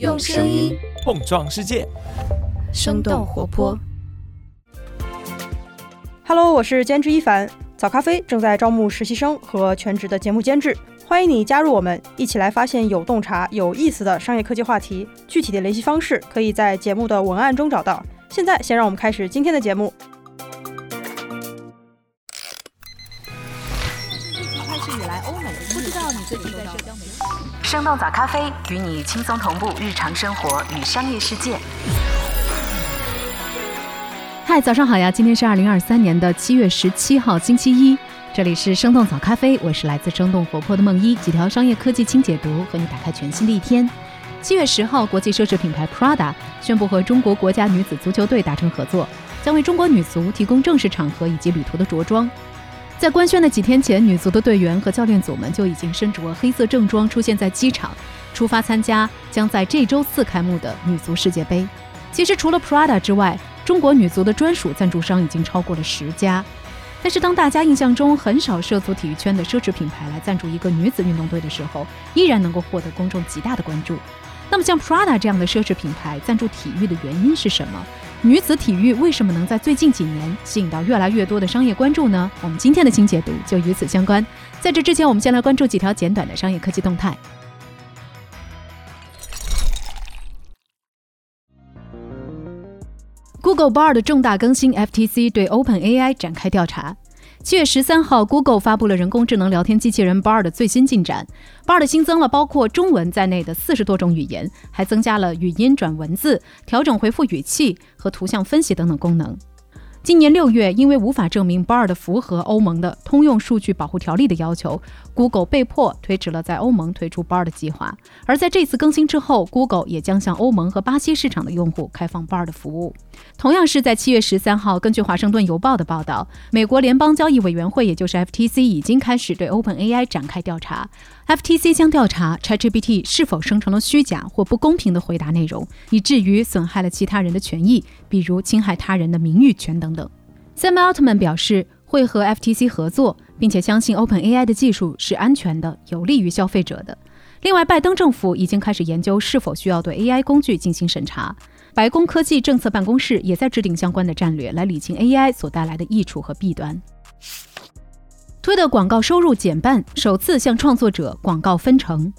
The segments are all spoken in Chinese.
用声音碰撞世界，生动活泼。Hello，我是监制一凡。早咖啡正在招募实习生和全职的节目监制，欢迎你加入我们，一起来发现有洞察、有意思的商业科技话题。具体的联系方式可以在节目的文案中找到。现在，先让我们开始今天的节目。生动早咖啡与你轻松同步日常生活与商业世界。嗨，早上好呀！今天是二零二三年的七月十七号，星期一。这里是生动早咖啡，我是来自生动活泼的梦一，几条商业科技轻解读，和你打开全新的一天。七月十号，国际奢侈品牌 Prada 宣布和中国国家女子足球队达成合作，将为中国女足提供正式场合以及旅途的着装。在官宣的几天前，女足的队员和教练组们就已经身着黑色正装出现在机场，出发参加将在这周四开幕的女足世界杯。其实，除了 Prada 之外，中国女足的专属赞助商已经超过了十家。但是，当大家印象中很少涉足体育圈的奢侈品牌来赞助一个女子运动队的时候，依然能够获得公众极大的关注。那么，像 Prada 这样的奢侈品牌赞助体育的原因是什么？女子体育为什么能在最近几年吸引到越来越多的商业关注呢？我们今天的新解读就与此相关。在这之前，我们先来关注几条简短的商业科技动态。Google Bar 的重大更新，FTC 对 OpenAI 展开调查。七月十三号，Google 发布了人工智能聊天机器人 Bard 的最新进展。Bard 新增了包括中文在内的四十多种语言，还增加了语音转文字、调整回复语气和图像分析等等功能。今年六月，因为无法证明 Bard 符合欧盟的通用数据保护条例的要求，Google 被迫推迟了在欧盟推出 Bard 计划。而在这次更新之后，Google 也将向欧盟和巴西市场的用户开放 Bard 服务。同样是在七月十三号，根据华盛顿邮报的报道，美国联邦交易委员会，也就是 FTC，已经开始对 OpenAI 展开调查。FTC 将调查 ChatGPT 是否生成了虚假或不公平的回答内容，以至于损害了其他人的权益，比如侵害他人的名誉权等等。Sam Altman 表示会和 FTC 合作，并且相信 OpenAI 的技术是安全的，有利于消费者的。另外，拜登政府已经开始研究是否需要对 AI 工具进行审查。白宫科技政策办公室也在制定相关的战略，来理清 AI 所带来的益处和弊端。推特广告收入减半，首次向创作者广告分成。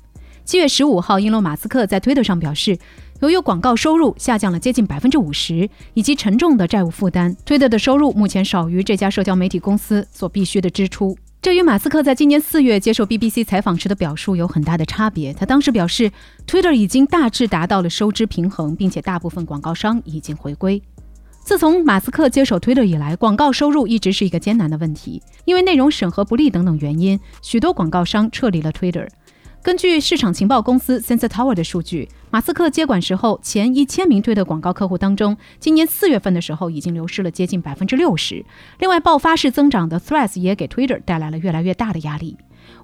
七月十五号，英隆马斯克在推特上表示，由于广告收入下降了接近百分之五十，以及沉重的债务负担，，Twitter 的收入目前少于这家社交媒体公司所必须的支出。这与马斯克在今年四月接受 BBC 采访时的表述有很大的差别。他当时表示，Twitter 已经大致达到了收支平衡，并且大部分广告商已经回归。自从马斯克接手 Twitter 以来，广告收入一直是一个艰难的问题，因为内容审核不力等等原因，许多广告商撤离了 Twitter。根据市场情报公司 Sensor Tower 的数据，马斯克接管时候，前一千名推特广告客户当中，今年四月份的时候已经流失了接近百分之六十。另外，爆发式增长的 Threads 也给 Twitter 带来了越来越大的压力。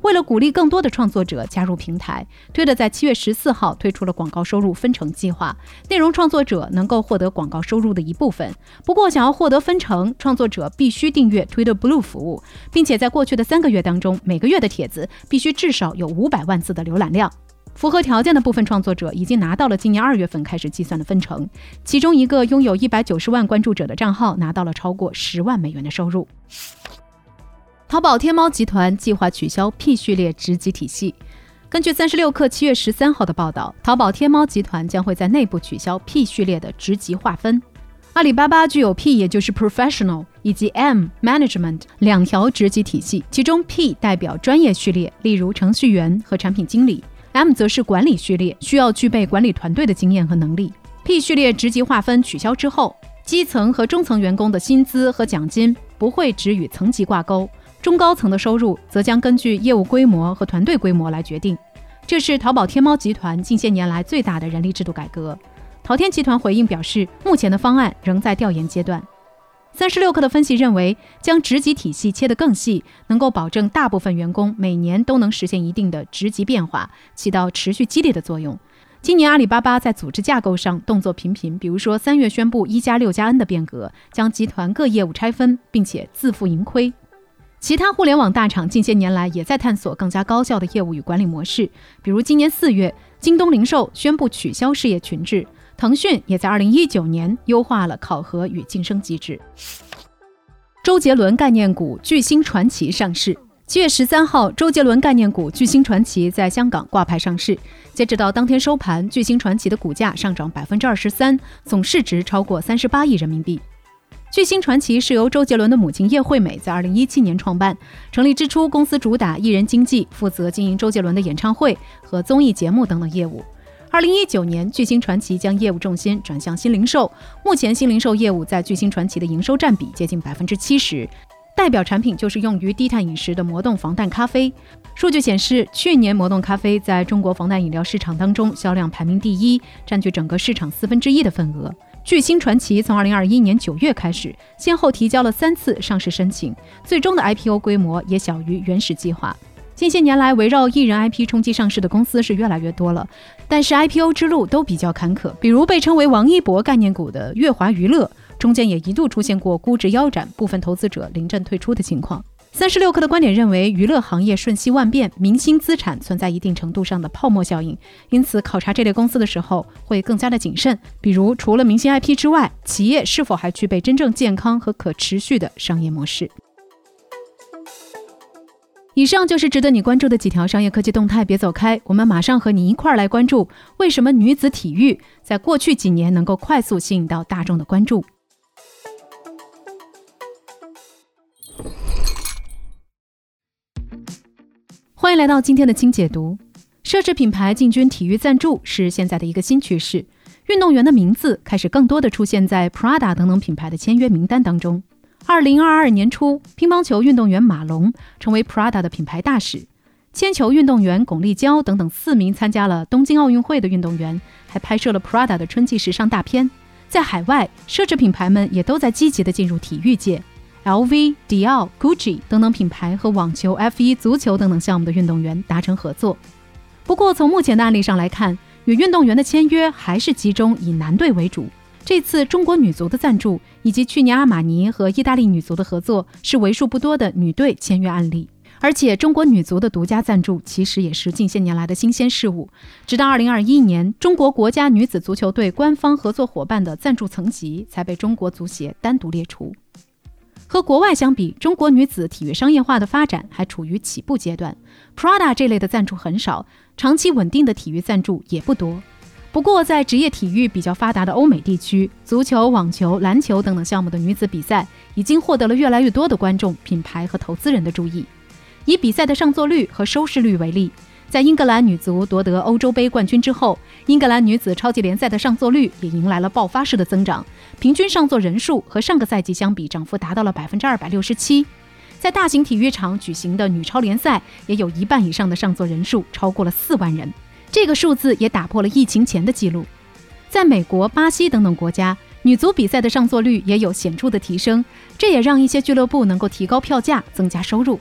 为了鼓励更多的创作者加入平台，推特在七月十四号推出了广告收入分成计划，内容创作者能够获得广告收入的一部分。不过，想要获得分成，创作者必须订阅 Twitter Blue 服务，并且在过去的三个月当中，每个月的帖子必须至少有五百万字的浏览量。符合条件的部分创作者已经拿到了今年二月份开始计算的分成，其中一个拥有一百九十万关注者的账号拿到了超过十万美元的收入。淘宝天猫集团计划取消 P 序列职级体系。根据三十六氪七月十三号的报道，淘宝天猫集团将会在内部取消 P 序列的职级划分。阿里巴巴具有 P，也就是 Professional，以及 M Management 两条职级体系，其中 P 代表专业序列，例如程序员和产品经理；M 则是管理序列，需要具备管理团队的经验和能力。P 序列职级划分取消之后，基层和中层员工的薪资和奖金不会只与层级挂钩。中高层的收入则将根据业务规模和团队规模来决定，这是淘宝天猫集团近些年来最大的人力制度改革。淘天集团回应表示，目前的方案仍在调研阶段。三十六氪的分析认为，将职级体系切得更细，能够保证大部分员工每年都能实现一定的职级变化，起到持续激励的作用。今年阿里巴巴在组织架构上动作频频，比如说三月宣布一加六加 N 的变革，将集团各业务拆分，并且自负盈亏。其他互联网大厂近些年来也在探索更加高效的业务与管理模式，比如今年四月，京东零售宣布取消事业群制，腾讯也在二零一九年优化了考核与晋升机制。周杰伦概念股巨星传奇上市。七月十三号，周杰伦概念股巨星传奇在香港挂牌上市。截止到当天收盘，巨星传奇的股价上涨百分之二十三，总市值超过三十八亿人民币。巨星传奇是由周杰伦的母亲叶惠美在二零一七年创办。成立之初，公司主打艺人经纪，负责经营周杰伦的演唱会和综艺节目等等业务。二零一九年，巨星传奇将业务重心转向新零售，目前新零售业务在巨星传奇的营收占比接近百分之七十。代表产品就是用于低碳饮食的魔动防弹咖啡。数据显示，去年魔动咖啡在中国防弹饮料市场当中销量排名第一，占据整个市场四分之一的份额。巨星传奇从二零二一年九月开始，先后提交了三次上市申请，最终的 IPO 规模也小于原始计划。近些年来，围绕艺人 IP 冲击上市的公司是越来越多了，但是 IPO 之路都比较坎坷，比如被称为“王一博概念股”的乐华娱乐。中间也一度出现过估值腰斩、部分投资者临阵退出的情况。三十六氪的观点认为，娱乐行业瞬息万变，明星资产存在一定程度上的泡沫效应，因此考察这类公司的时候会更加的谨慎。比如，除了明星 IP 之外，企业是否还具备真正健康和可持续的商业模式？以上就是值得你关注的几条商业科技动态，别走开，我们马上和你一块儿来关注为什么女子体育在过去几年能够快速吸引到大众的关注。欢迎来到今天的轻解读。奢侈品牌进军体育赞助是现在的一个新趋势，运动员的名字开始更多的出现在 Prada 等等品牌的签约名单当中。二零二二年初，乒乓球运动员马龙成为 Prada 的品牌大使，铅球运动员巩立姣等等四名参加了东京奥运会的运动员还拍摄了 Prada 的春季时尚大片。在海外，奢侈品牌们也都在积极的进入体育界。LV、迪奥、Gucci 等等品牌和网球、F1、足球等等项目的运动员达成合作。不过，从目前的案例上来看，与运动员的签约还是集中以男队为主。这次中国女足的赞助，以及去年阿玛尼和意大利女足的合作，是为数不多的女队签约案例。而且，中国女足的独家赞助其实也是近些年来的新鲜事物。直到2021年，中国国家女子足球队官方合作伙伴的赞助层级才被中国足协单独列出。和国外相比，中国女子体育商业化的发展还处于起步阶段。Prada 这类的赞助很少，长期稳定的体育赞助也不多。不过，在职业体育比较发达的欧美地区，足球、网球、篮球等等项目的女子比赛已经获得了越来越多的观众、品牌和投资人的注意。以比赛的上座率和收视率为例。在英格兰女足夺得欧洲杯冠军之后，英格兰女子超级联赛的上座率也迎来了爆发式的增长，平均上座人数和上个赛季相比涨幅达到了百分之二百六十七。在大型体育场举行的女超联赛，也有一半以上的上座人数超过了四万人，这个数字也打破了疫情前的记录。在美国、巴西等等国家，女足比赛的上座率也有显著的提升，这也让一些俱乐部能够提高票价，增加收入。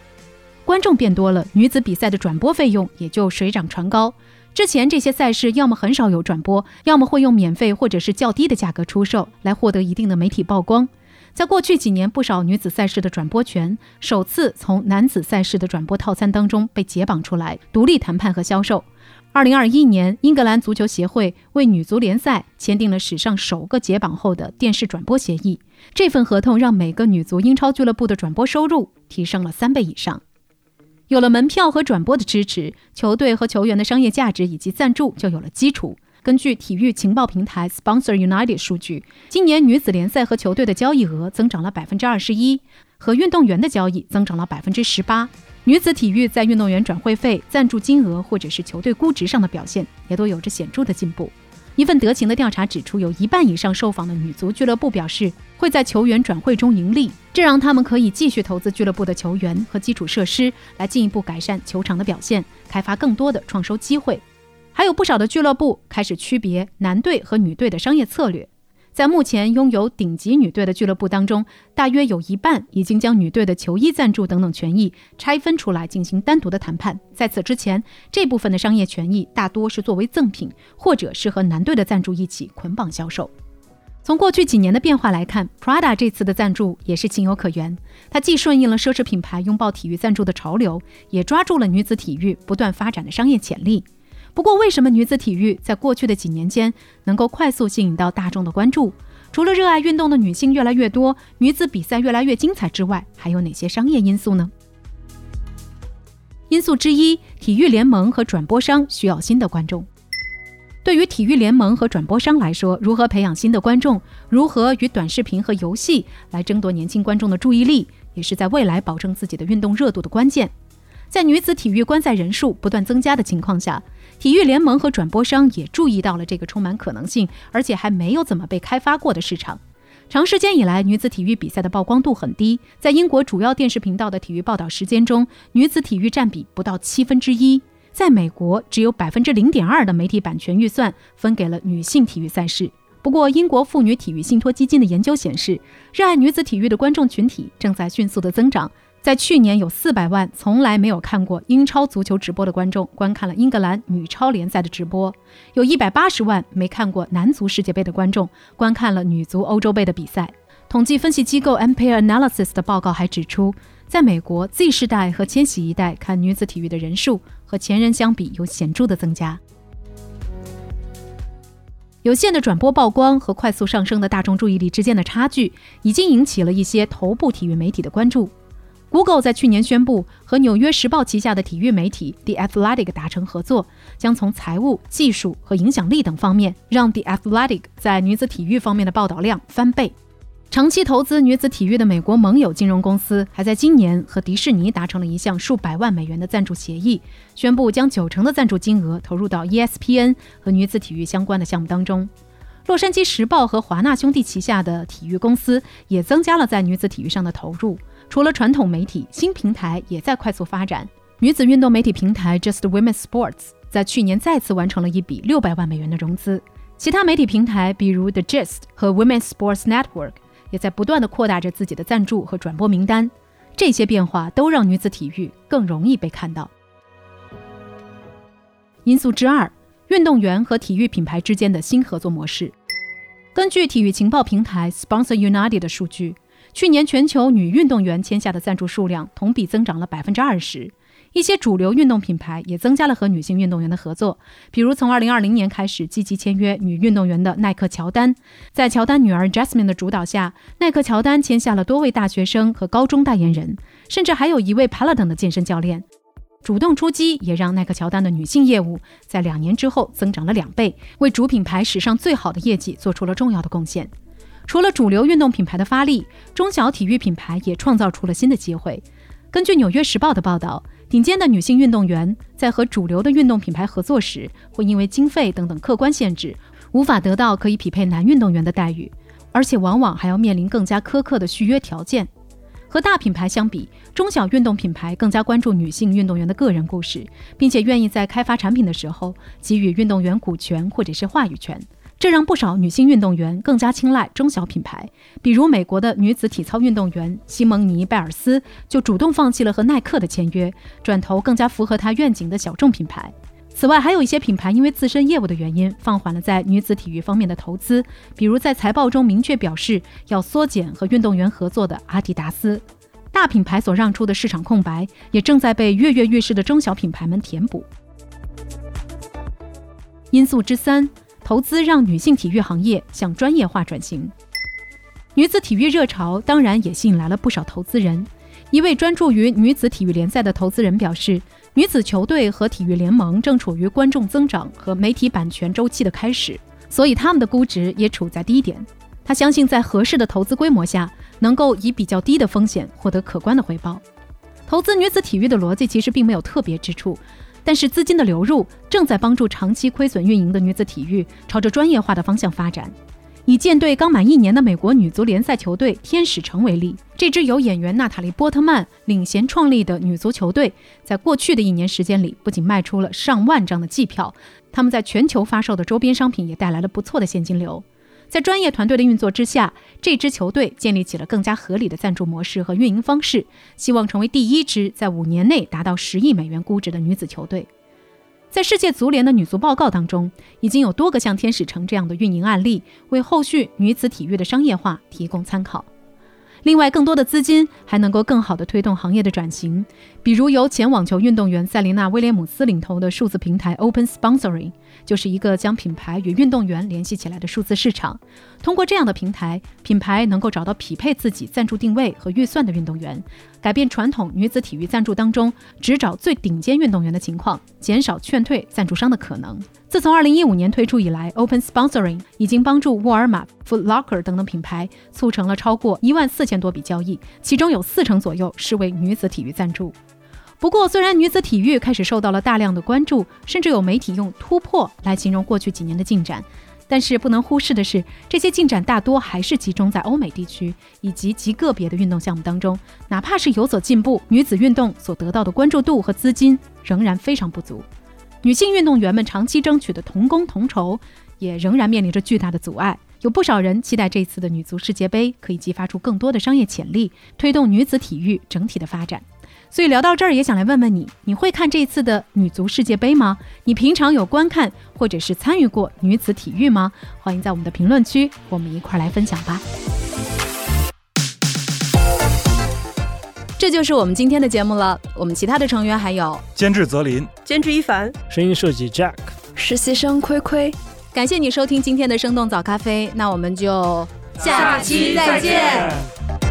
观众变多了，女子比赛的转播费用也就水涨船高。之前这些赛事要么很少有转播，要么会用免费或者是较低的价格出售，来获得一定的媒体曝光。在过去几年，不少女子赛事的转播权首次从男子赛事的转播套餐当中被解绑出来，独立谈判和销售。二零二一年，英格兰足球协会为女足联赛签订了史上首个解绑后的电视转播协议。这份合同让每个女足英超俱乐部的转播收入提升了三倍以上。有了门票和转播的支持，球队和球员的商业价值以及赞助就有了基础。根据体育情报平台 Sponsor United 数据，今年女子联赛和球队的交易额增长了百分之二十一，和运动员的交易增长了百分之十八。女子体育在运动员转会费、赞助金额或者是球队估值上的表现，也都有着显著的进步。一份德勤的调查指出，有一半以上受访的女足俱乐部表示会在球员转会中盈利，这让他们可以继续投资俱乐部的球员和基础设施，来进一步改善球场的表现，开发更多的创收机会。还有不少的俱乐部开始区别男队和女队的商业策略。在目前拥有顶级女队的俱乐部当中，大约有一半已经将女队的球衣赞助等等权益拆分出来进行单独的谈判。在此之前，这部分的商业权益大多是作为赠品，或者是和男队的赞助一起捆绑销售。从过去几年的变化来看，Prada 这次的赞助也是情有可原。它既顺应了奢侈品牌拥抱体育赞助的潮流，也抓住了女子体育不断发展的商业潜力。不过，为什么女子体育在过去的几年间能够快速吸引到大众的关注？除了热爱运动的女性越来越多，女子比赛越来越精彩之外，还有哪些商业因素呢？因素之一，体育联盟和转播商需要新的观众。对于体育联盟和转播商来说，如何培养新的观众，如何与短视频和游戏来争夺年轻观众的注意力，也是在未来保证自己的运动热度的关键。在女子体育观赛人数不断增加的情况下，体育联盟和转播商也注意到了这个充满可能性，而且还没有怎么被开发过的市场。长时间以来，女子体育比赛的曝光度很低，在英国主要电视频道的体育报道时间中，女子体育占比不到七分之一。在美国，只有百分之零点二的媒体版权预算分给了女性体育赛事。不过，英国妇女体育信托基金的研究显示，热爱女子体育的观众群体正在迅速的增长。在去年，有四百万从来没有看过英超足球直播的观众观看了英格兰女超联赛的直播；有一百八十万没看过男足世界杯的观众观看了女足欧洲杯的比赛。统计分析机构 Empire Analysis 的报告还指出，在美国，Z 世代和千禧一代看女子体育的人数和前人相比有显著的增加。有限的转播曝光和快速上升的大众注意力之间的差距，已经引起了一些头部体育媒体的关注。Google 在去年宣布和《纽约时报》旗下的体育媒体 The Athletic 达成合作，将从财务、技术和影响力等方面让 The Athletic 在女子体育方面的报道量翻倍。长期投资女子体育的美国盟友金融公司还在今年和迪士尼达成了一项数百万美元的赞助协议，宣布将九成的赞助金额投入到 ESPN 和女子体育相关的项目当中。洛杉矶时报和华纳兄弟旗下的体育公司也增加了在女子体育上的投入。除了传统媒体，新平台也在快速发展。女子运动媒体平台 Just Women Sports 在去年再次完成了一笔六百万美元的融资。其他媒体平台，比如 The Gist 和 Women's Sports Network，也在不断的扩大着自己的赞助和转播名单。这些变化都让女子体育更容易被看到。因素之二，运动员和体育品牌之间的新合作模式。根据体育情报平台 Sponsor United 的数据。去年全球女运动员签下的赞助数量同比增长了百分之二十，一些主流运动品牌也增加了和女性运动员的合作，比如从二零二零年开始积极签约女运动员的耐克乔丹，在乔丹女儿 Jasmine 的主导下，耐克乔丹签下了多位大学生和高中代言人，甚至还有一位 Peloton 的健身教练，主动出击也让耐克乔丹的女性业务在两年之后增长了两倍，为主品牌史上最好的业绩做出了重要的贡献。除了主流运动品牌的发力，中小体育品牌也创造出了新的机会。根据《纽约时报》的报道，顶尖的女性运动员在和主流的运动品牌合作时，会因为经费等等客观限制，无法得到可以匹配男运动员的待遇，而且往往还要面临更加苛刻的续约条件。和大品牌相比，中小运动品牌更加关注女性运动员的个人故事，并且愿意在开发产品的时候给予运动员股权或者是话语权。这让不少女性运动员更加青睐中小品牌，比如美国的女子体操运动员西蒙尼·拜尔斯就主动放弃了和耐克的签约，转投更加符合她愿景的小众品牌。此外，还有一些品牌因为自身业务的原因放缓了在女子体育方面的投资，比如在财报中明确表示要缩减和运动员合作的阿迪达斯。大品牌所让出的市场空白，也正在被跃跃欲试的中小品牌们填补。因素之三。投资让女性体育行业向专业化转型，女子体育热潮当然也吸引来了不少投资人。一位专注于女子体育联赛的投资人表示，女子球队和体育联盟正处于观众增长和媒体版权周期的开始，所以他们的估值也处在低点。他相信，在合适的投资规模下，能够以比较低的风险获得可观的回报。投资女子体育的逻辑其实并没有特别之处。但是资金的流入正在帮助长期亏损运营的女子体育朝着专业化的方向发展。以舰队刚满一年的美国女足联赛球队天使城为例，这支由演员娜塔莉·波特曼领衔创立的女足球队，在过去的一年时间里，不仅卖出了上万张的季票，他们在全球发售的周边商品也带来了不错的现金流。在专业团队的运作之下，这支球队建立起了更加合理的赞助模式和运营方式，希望成为第一支在五年内达到十亿美元估值的女子球队。在世界足联的女足报告当中，已经有多个像天使城这样的运营案例，为后续女子体育的商业化提供参考。另外，更多的资金还能够更好地推动行业的转型，比如由前网球运动员塞琳娜·威廉姆斯领头的数字平台 Open Sponsoring，就是一个将品牌与运动员联系起来的数字市场。通过这样的平台，品牌能够找到匹配自己赞助定位和预算的运动员，改变传统女子体育赞助当中只找最顶尖运动员的情况，减少劝退赞助商的可能。自从2015年推出以来，Open Sponsoring 已经帮助沃尔玛、Foot Locker 等等品牌促成了超过一万四千多笔交易，其中有四成左右是为女子体育赞助。不过，虽然女子体育开始受到了大量的关注，甚至有媒体用“突破”来形容过去几年的进展，但是不能忽视的是，这些进展大多还是集中在欧美地区以及极个别的运动项目当中。哪怕是有所进步，女子运动所得到的关注度和资金仍然非常不足。女性运动员们长期争取的同工同酬，也仍然面临着巨大的阻碍。有不少人期待这次的女足世界杯可以激发出更多的商业潜力，推动女子体育整体的发展。所以聊到这儿，也想来问问你：你会看这次的女足世界杯吗？你平常有观看或者是参与过女子体育吗？欢迎在我们的评论区，我们一块儿来分享吧。这就是我们今天的节目了。我们其他的成员还有监制泽林，监制一凡，声音设计 Jack，实习生亏亏。感谢你收听今天的生动早咖啡，那我们就下期再见。